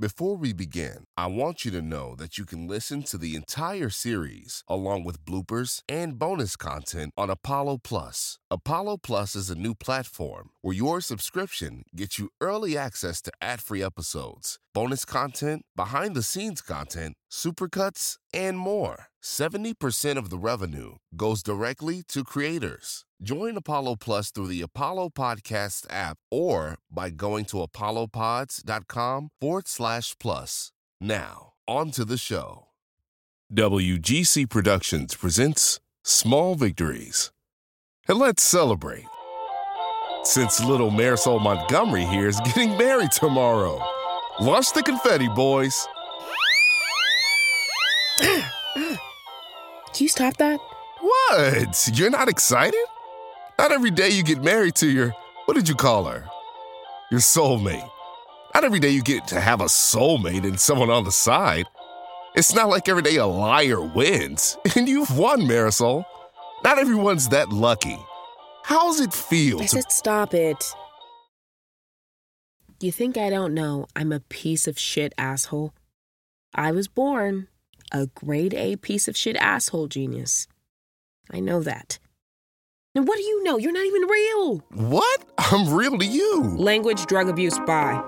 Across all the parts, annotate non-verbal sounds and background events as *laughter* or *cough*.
Before we begin, I want you to know that you can listen to the entire series along with bloopers and bonus content on Apollo Plus. Apollo Plus is a new platform where your subscription gets you early access to ad free episodes, bonus content, behind the scenes content, supercuts, and more. 70% of the revenue goes directly to creators. Join Apollo Plus through the Apollo Podcast app or by going to apollopods.com forward slash plus. Now, on to the show. WGC Productions presents Small Victories. And let's celebrate. Since little Marisol Montgomery here is *laughs* getting married tomorrow. Launch the confetti, boys. Can you stop that? What? You're not excited? Not every day you get married to your, what did you call her? Your soulmate. Not every day you get to have a soulmate and someone on the side. It's not like every day a liar wins. *laughs* And you've won, Marisol. Not everyone's that lucky. How's it feel I to said stop it. You think I don't know I'm a piece of shit asshole? I was born a grade A piece of shit asshole genius. I know that. Now, what do you know? You're not even real. What? I'm real to you. Language, drug abuse, bye.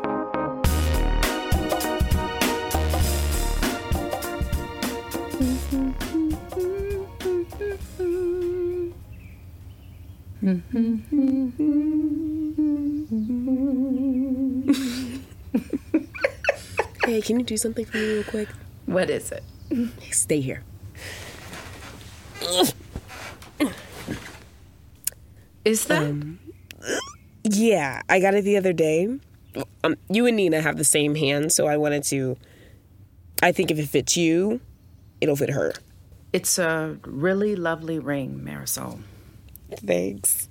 hey, can you do something for me real quick? What is it? Stay here. Is that Um, Yeah, I got it the other day. Um, you and Nina have the same hand, so I wanted to. I think if it fits you, it'll fit her. it's a really lovely ring, Marisol. Thanks.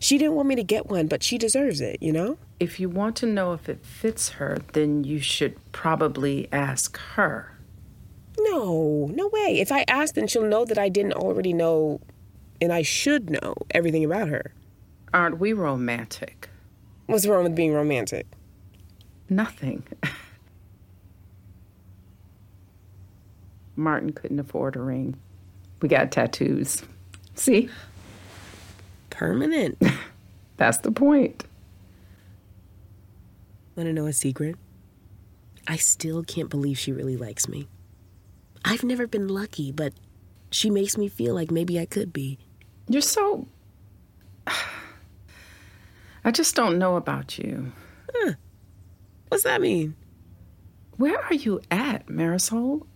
She didn't want me to get one, but she deserves it, you know? If you want to know if it fits her, then you should probably ask her. No, no way. If I ask, then she'll know that I didn't already know, and I should know everything about her. Aren't we romantic? What's wrong with being romantic? Nothing. Martin couldn't afford a ring. We got tattoos. See? Permanent. *laughs* That's the point. Want to know a secret? I still can't believe she really likes me. I've never been lucky, but she makes me feel like maybe I could be. You're so. *sighs* I just don't know about you. What's that mean? Where are you at, Marisol?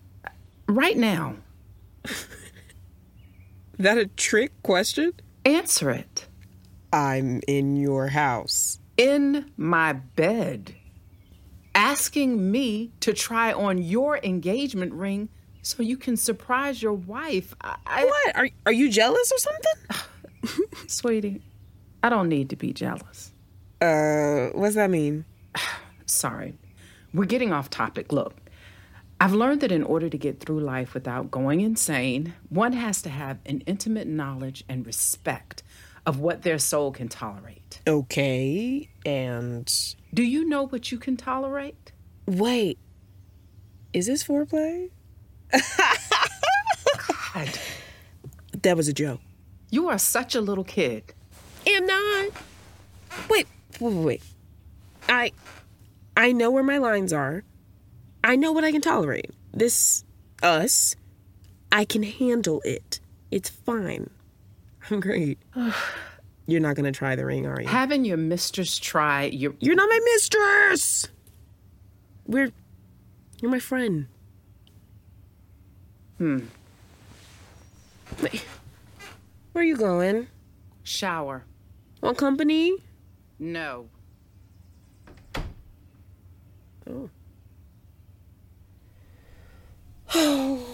Right now. *laughs* That a trick question? Answer it. I'm in your house. In my bed. Asking me to try on your engagement ring so you can surprise your wife. I, I- What? Are are you jealous or something? *sighs* sweetie, I don't need to be jealous. Uh, what's that mean? *sighs* Sorry. We're getting off topic. Look, I've learned that in order to get through life without going insane, one has to have an intimate knowledge and respect of what their soul can tolerate. Okay, and Do you know what you can tolerate? wait. Is this foreplay? God, That was a joke. you are such a little kid. Am not. Wait, wait, wait. I I know where my lines are. I know what I can tolerate. This us, I can handle it. It's fine. I'm great. *sighs* You're not gonna try the ring, are you? Having your mistress try your You're not my mistress. We're you're my friend. Hmm. Wait, where are you going? shower. Want company? No. Oh. *sighs*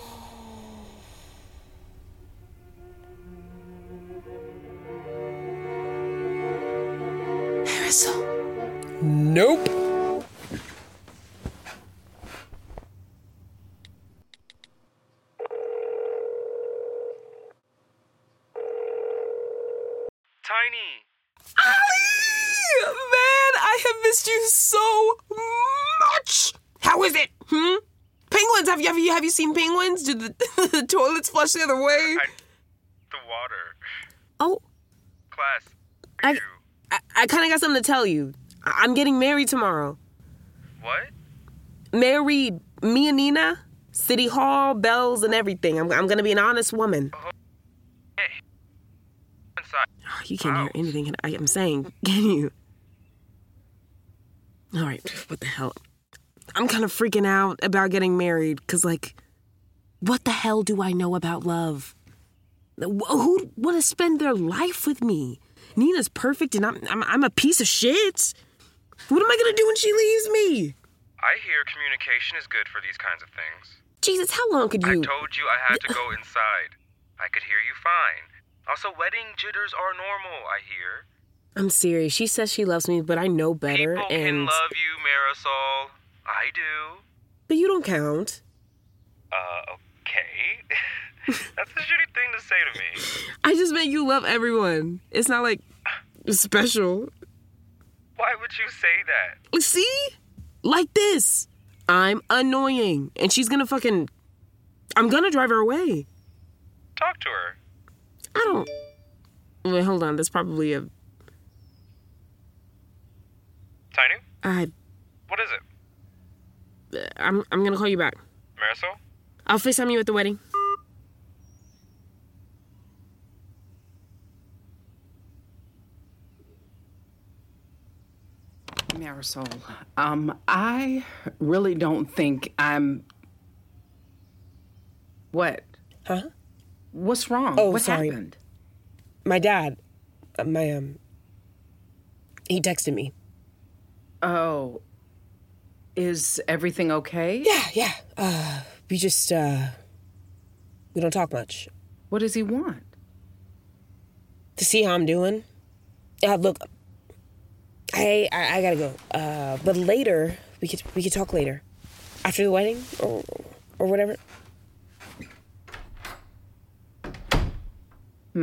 Nope. Ali! Man, I have missed you so much. is it? Hmm? Penguins. Have you have you have you seen penguins? Do the, *laughs* the toilets flush the other way? I, the water. Oh, Class. I you. I, I kind of got something to tell you. I- I'm getting married tomorrow. What? Married, me and Nina, city hall, bells, and everything. I'm I'm gonna be an honest woman. Hey. You can't hear anything I am saying, *laughs* can you? All right, what the hell? I'm kind of freaking out about getting married because, like, what the hell do I know about love? Wh- Who want to spend their life with me? Nina's perfect and I'm, I'm, I'm a piece of shit. What am I gonna do when she leaves me? I hear communication is good for these kinds of things. Jesus, how long could you? I told you I had to *laughs* go inside. I could hear you fine. Also, wedding jitters are normal, I hear. I'm serious. She says she loves me, but I know better. People and can love you, Marisol. I do. but you don't count. Uh, okay. *laughs* That's a shitty thing to say to me. I just meant you love everyone. It's not like special. Why would you say that? See? Like this. I'm annoying. And she's gonna fucking. I'm gonna drive her away. Talk to her. I don't. Wait, hold on. That's probably a. Tiny? I. What is it? I'm, I'm gonna call you back. Marisol? I'll FaceTime you at the wedding. Marisol, um, I really don't think I'm. What? Huh? What's wrong? Oh, what sorry. happened? My dad. uh, My, um. He texted me. Oh, is everything okay? Yeah, yeah. Uh, we just, uh. We don't talk much. What does he want? To see how I'm doing. Uh, look. I, I I gotta go. Uh, but later we could we could talk later, after the wedding or or whatever. I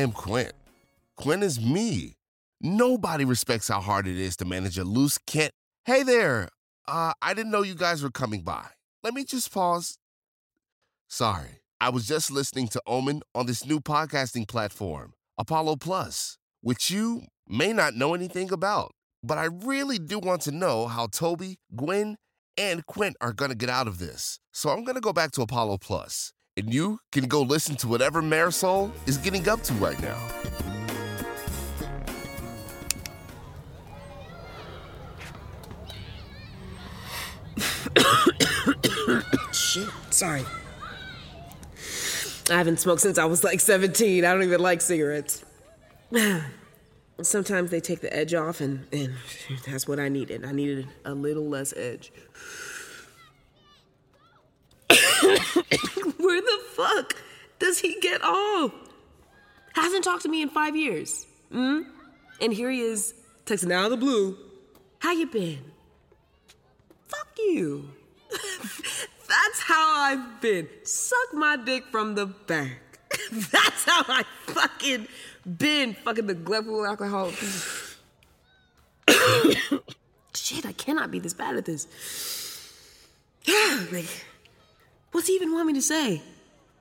am Quinn. Quinn is me. Nobody respects how hard it is to manage a loose Kent. Hey there. Uh, I didn't know you guys were coming by. Let me just pause. Sorry. I was just listening to Omen on this new podcasting platform, Apollo Plus, which you may not know anything about. But I really do want to know how Toby, Gwen, and Quint are going to get out of this. So I'm going to go back to Apollo Plus, and you can go listen to whatever Marisol is getting up to right now. *coughs* Shit. Sorry. I haven't smoked since I was like 17. I don't even like cigarettes. *sighs* Sometimes they take the edge off, and, and that's what I needed. I needed a little less edge. *coughs* Where the fuck does he get off? Hasn't talked to me in five years. Mm? And here he is, texting out of the blue. How you been? Fuck you. *laughs* That's how I've been. Suck my dick from the back. *laughs* That's how I fucking been. Fucking the neglectful alcoholic. *coughs* Shit, I cannot be this bad at this. *sighs* like, what's he even want me to say?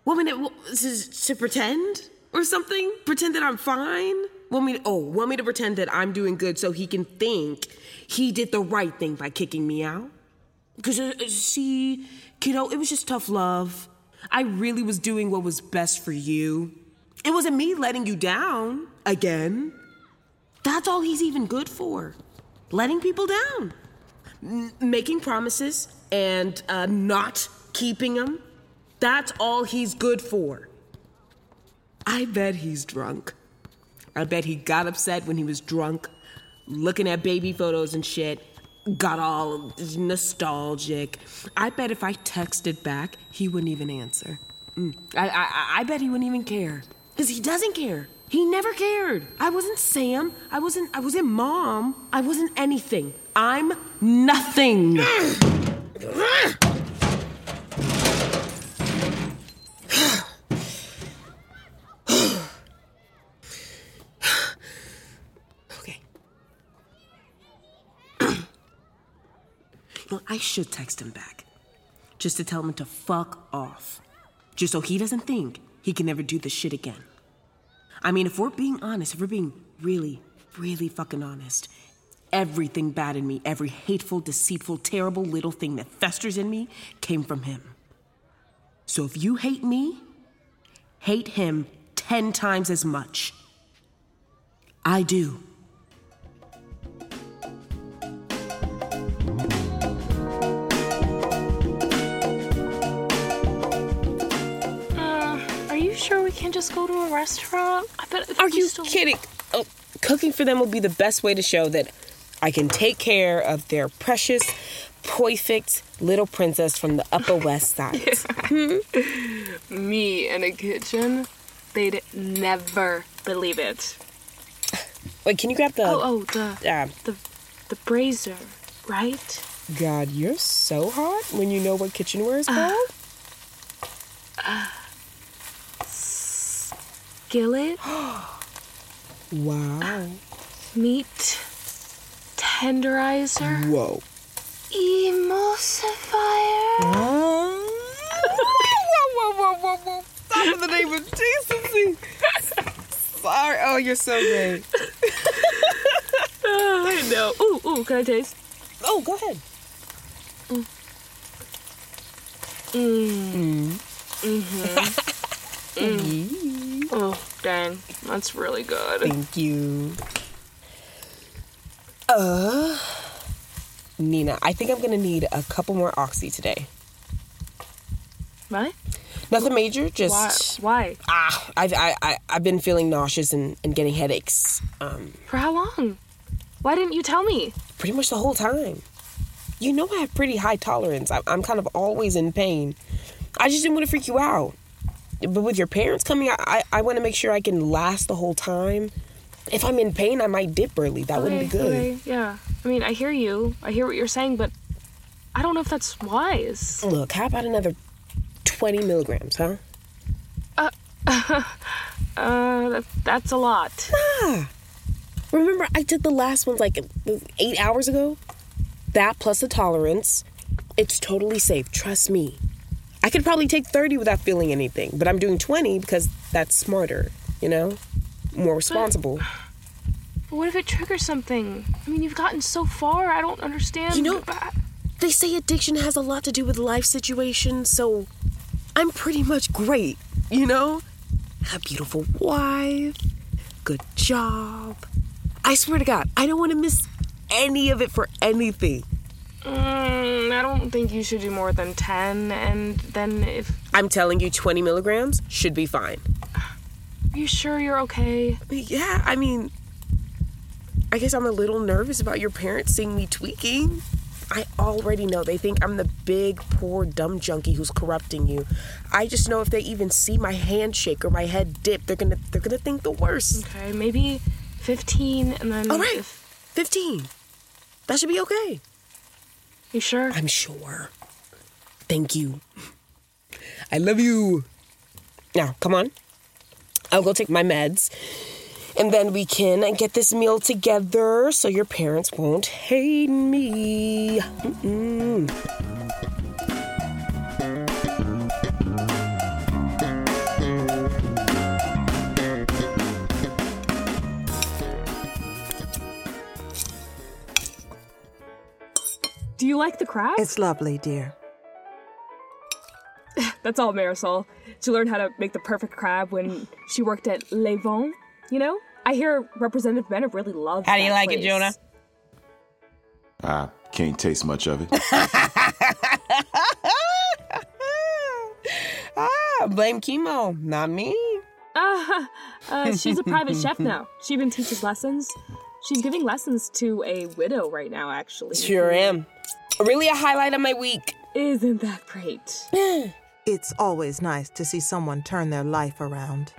Want me to, to, to pretend or something? Pretend that I'm fine? Want me to, oh, want me to pretend that I'm doing good so he can think he did the right thing by kicking me out? Because, uh, see, kiddo, it was just tough love. I really was doing what was best for you. It wasn't me letting you down again. That's all he's even good for. Letting people down. Making promises and uh, not keeping them. That's all he's good for. I bet he's drunk. I bet he got upset when he was drunk, looking at baby photos and shit, got all nostalgic. I bet if I texted back, he wouldn't even answer. Mm. I, I, I bet he wouldn't even care. Because he doesn't care. He never cared. I wasn't Sam. I wasn't I wasn't mom. I wasn't anything. I'm nothing. okay. well, I should text him back. Just to tell him to fuck off. Just so he doesn't think he can never do this shit again. I mean, if we're being honest, if we're being really, really fucking honest, everything bad in me, every hateful, deceitful, terrible little thing that festers in me came from him. So if you hate me, hate him 10 times as much. I do. We can't just go to a restaurant? I bet. Are you still- kidding? Oh, cooking for them will be the best way to show that I can take care of their precious, perfect little princess from the Upper *laughs* West Side. *laughs* Me in a kitchen? They'd never believe it. Wait, can you grab the? Oh, oh, the Uh, the the brazier, right? God, you're so hot when you know what kitchenware is called. Skillet, *gasps* wow. meat, tenderizer, Whoa. emulsifier. *laughs* whoa, whoa, whoa, whoa, whoa. Stop in the name of decency. Sorry. Oh, you're so great. *laughs* I know. Ooh, ooh, can I taste? Oh, go ahead. Mm. Mm. Mm-hmm. *laughs* Mm-hmm. Oh, dang, that's really good. Thank you. Uh, Nina, I think I'm gonna need a couple more oxy today. What? Nothing major, just Why? ah, I've I, I I've been feeling nauseous and, and getting headaches. Um, For how long? Why didn't you tell me? pretty much the whole time. You know I have pretty high tolerance. I'm, I'm kind of always in pain. I just didn't want to freak you out. But with your parents coming, I I, want to make sure I can last the whole time. If I'm in pain, I might dip early. That wouldn't be good. okay, yeah. I mean, I hear you. I hear what you're saying, but I don't know if that's wise. Look, how about another 20 milligrams, huh? Uh, *laughs* Uh, that, that's a lot. Remember, I took the last ones like eight hours ago? That plus the tolerance. It's totally safe. Trust me. I could probably take 30 without feeling anything, but I'm doing 20 because that's smarter, you know? More responsible. But What if it triggers something? I mean, you've gotten so far. I don't understand. You know- but- They say addiction has a lot to do with life situations, so I'm pretty much great, you know? A beautiful wife, good job. I swear to God, I don't want to miss any of it for anything. Mm, I don't think you should do more than 10. And then if. I'm telling you, 20 milligrams should be fine. Are you sure you're okay? Yeah, I mean, I guess I'm a little nervous about your parents seeing me tweaking. I already know they think I'm the big, poor, dumb junkie who's corrupting you. I just know if they even see my handshake or my head dip, they're gonna they're gonna think the worst. Okay, maybe 15 and then. All right, if- 15. That should be okay. You sure? I'm sure. Thank you. I love you. Now, come on. I'll go take my meds. And then we can get this meal together so your parents won't hate me. Mm-mm. Like the crab? It's lovely, dear. *laughs* That's all Marisol. She learned how to make the perfect crab when she worked at Le Vin. You know, I hear Representative Bennett really loves. How do you that like it, place. Jonah? I can't taste much of it. *laughs* *laughs* ah, blame chemo, not me. Uh, uh, she's a private chef now. She even teaches lessons. She's giving lessons to a widow right now, actually. Sure am. Really a highlight of my week. Isn't that great? *sighs* It's always nice to see someone turn their life around.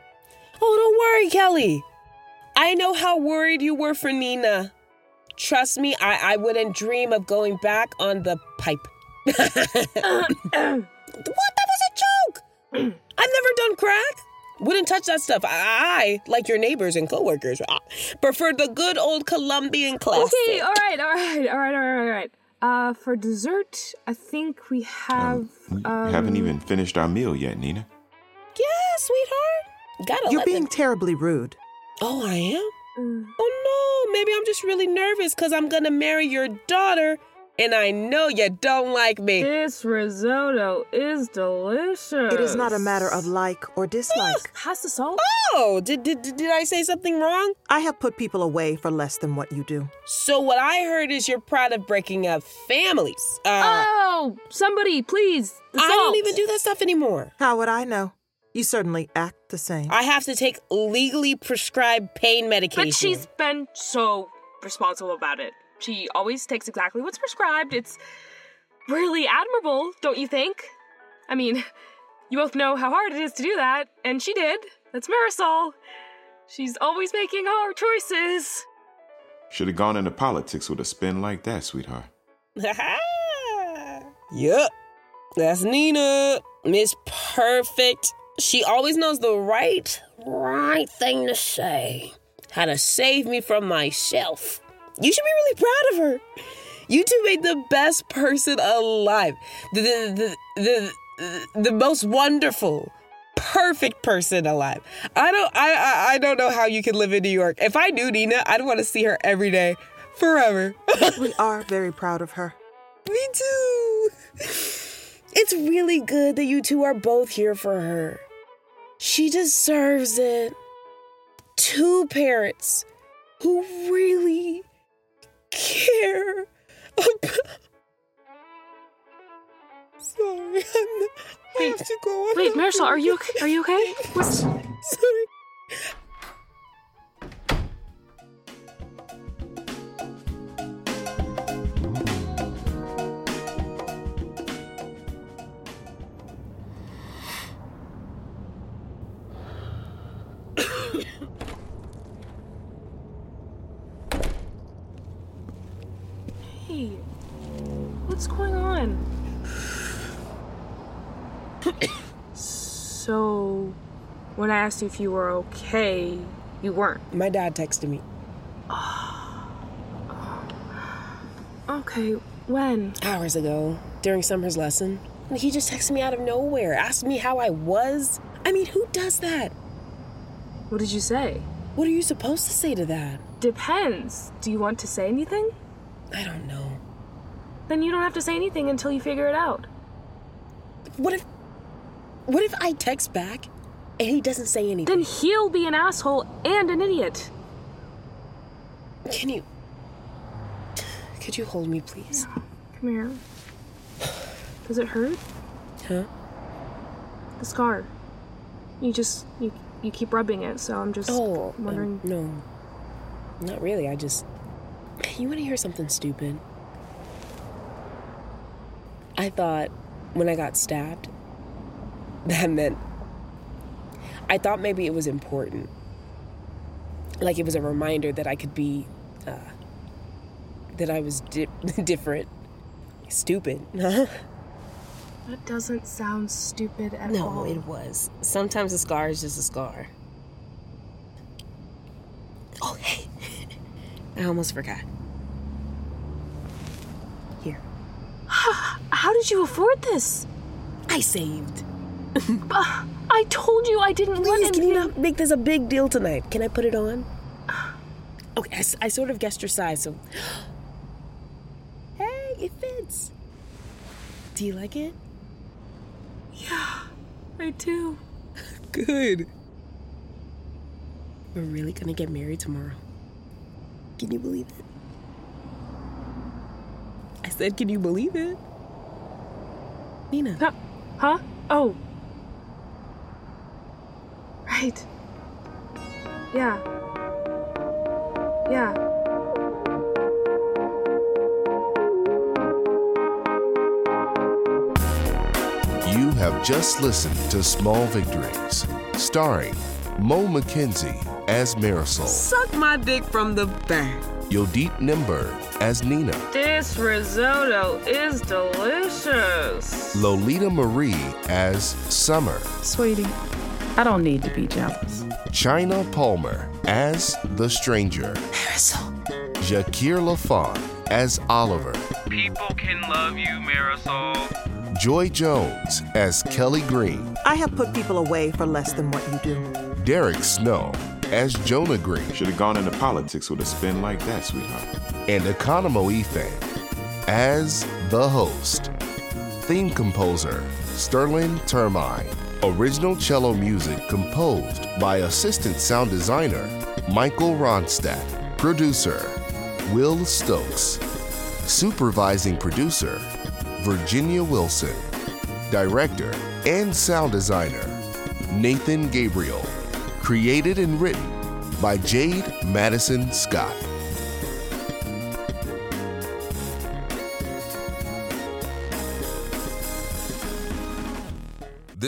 Oh, don't worry, Kelly. I know how worried you were for Nina. Trust me, I, I wouldn't dream of going back on the pipe. *coughs* what? That was a joke. *coughs* I've never done crack. Wouldn't touch that stuff. I, like your neighbors and coworkers, uh, prefer the good old Colombian classic. Okay, all right, all right, all right, all right, all right. Uh, for dessert, I think we have. We Um, haven't even finished our meal yet, Nina. Yeah, sweetheart. Gotta You're let being them- terribly rude. Oh, I am? mm, Oh no, maybe I'm just really nervous because I'm gonna marry your daughter, and I know you don't like me. This risotto is delicious. It is not a matter of like or dislike. Pass the salt. Oh, did, did, did I say something wrong? I have put people away for less than what you do. So what I heard is you're proud of breaking up families. Uh, oh, somebody, please. The I don't even do that stuff anymore. How would I know? You certainly act the same. I have to take legally prescribed pain medication. But she's been so responsible about it. She always takes exactly what's prescribed. It's really admirable, don't you think? I mean, you both know how hard it is to do that, and she did. That's Marisol. She's always making hard choices. Should have gone into politics with a spin like that, sweetheart. *laughs* yup. That's Nina. Miss Perfect. She always knows the right, right thing to say. How to save me from myself. You should be really proud of her. You two made the best person alive. The, the, the, the, the most wonderful, perfect person alive. I don't I, I I don't know how you can live in New York. If I knew Nina, I'd want to see her every day. Forever. *laughs* we are very proud of her. Me too. It's really good that you two are both here for her. She deserves it. Two parents who really care about. Sorry, I'm, I have to go. Wait, Marisol, are you okay? Are you okay? What's *laughs* Sorry. So, when I asked you if you were okay, you weren't. My dad texted me *sighs* Okay, when? hours ago during Summer's lesson. He just texted me out of nowhere, asked me how I was. I mean, who does that? What did you say? What are you supposed to say to that? Depends. Do you want to say anything? I don't know. Then you don't have to say anything until you figure it out. What if what if I text back and he doesn't say anything? Then he'll be an asshole and an idiot. Can you Could you hold me, please? Come here. Does it hurt? Huh? The scar. You just you you keep rubbing it, so I'm just Oh, um, wondering. no. Not really. I just You want to hear something stupid? I thought when I got stabbed that meant I thought maybe it was important. Like it was a reminder that I could be uh that I was di- *laughs* different. Stupid. Huh? *laughs* That doesn't sound stupid at No, all. No, it was. Sometimes a scar is just a scar. Oh, hey. *laughs* I almost forgot. Here. *sighs* How did you afford this? I saved. I told you I didn't want Please, can you not make this a big deal tonight? Can I put it on? Okay, I sort of guessed your size, so. Hey, it fits. Do you like it? Yeah, I do. *laughs* Good. We're really gonna get married tomorrow. Can you believe it? I said, can you believe it? Nina. Huh? Huh? Oh. Right. Yeah. Yeah. You have just listened to Small Victories, starring Mo McKynzie as Marisol, Suck my dick from the back. Yodeet Nymberg as Nina, This risotto is delicious. Lolita Marie as Summer, Sweetie, I don't need to be jealous. Chinna Palmer as The Stranger, Marisol. Jaucqir LaFond as Oliver, People can love you, Marisol. Joy Jones as Kelly Greene, I have put people away for less than what you do. Dereck Snow as Jonah Greene, Should have gone into politics with a spin like that, sweetheart. and Akanimo Effang as the host. Theme composer Sterlyn Termine. Original cello music composed by assistant sound designer Michael Rondstadt. Producer Will Stokes. Supervising producer Virginia Wilson. Director and sound designer Nathan Gabriel. Created and written by Jade Madison Scott.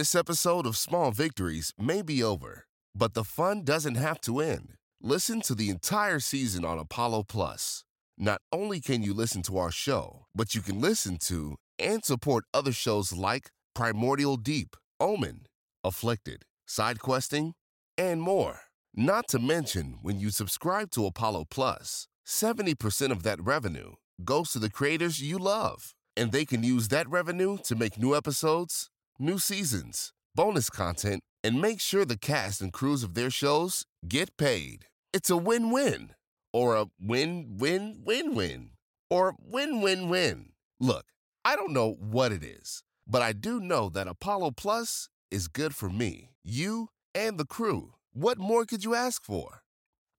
This episode of Small Victories may be over, but the fun doesn't have to end. Listen to the entire season on Apollo Plus. Not only can you listen to our show, but you can listen to and support other shows like Primordial Deep, Omen, Afflicted, Side Questing, and more. Not to mention, when you subscribe to Apollo Plus, 70% of that revenue goes to the creators you love, and they can use that revenue to make new episodes, new seasons, bonus content, and make sure the cast and crews of their shows get paid. It's a win win. Or a win win win win. Or win win win. Look, I don't know what it is, but I do know that Apollo Plus is good for me, you, and the crew. What more could you ask for?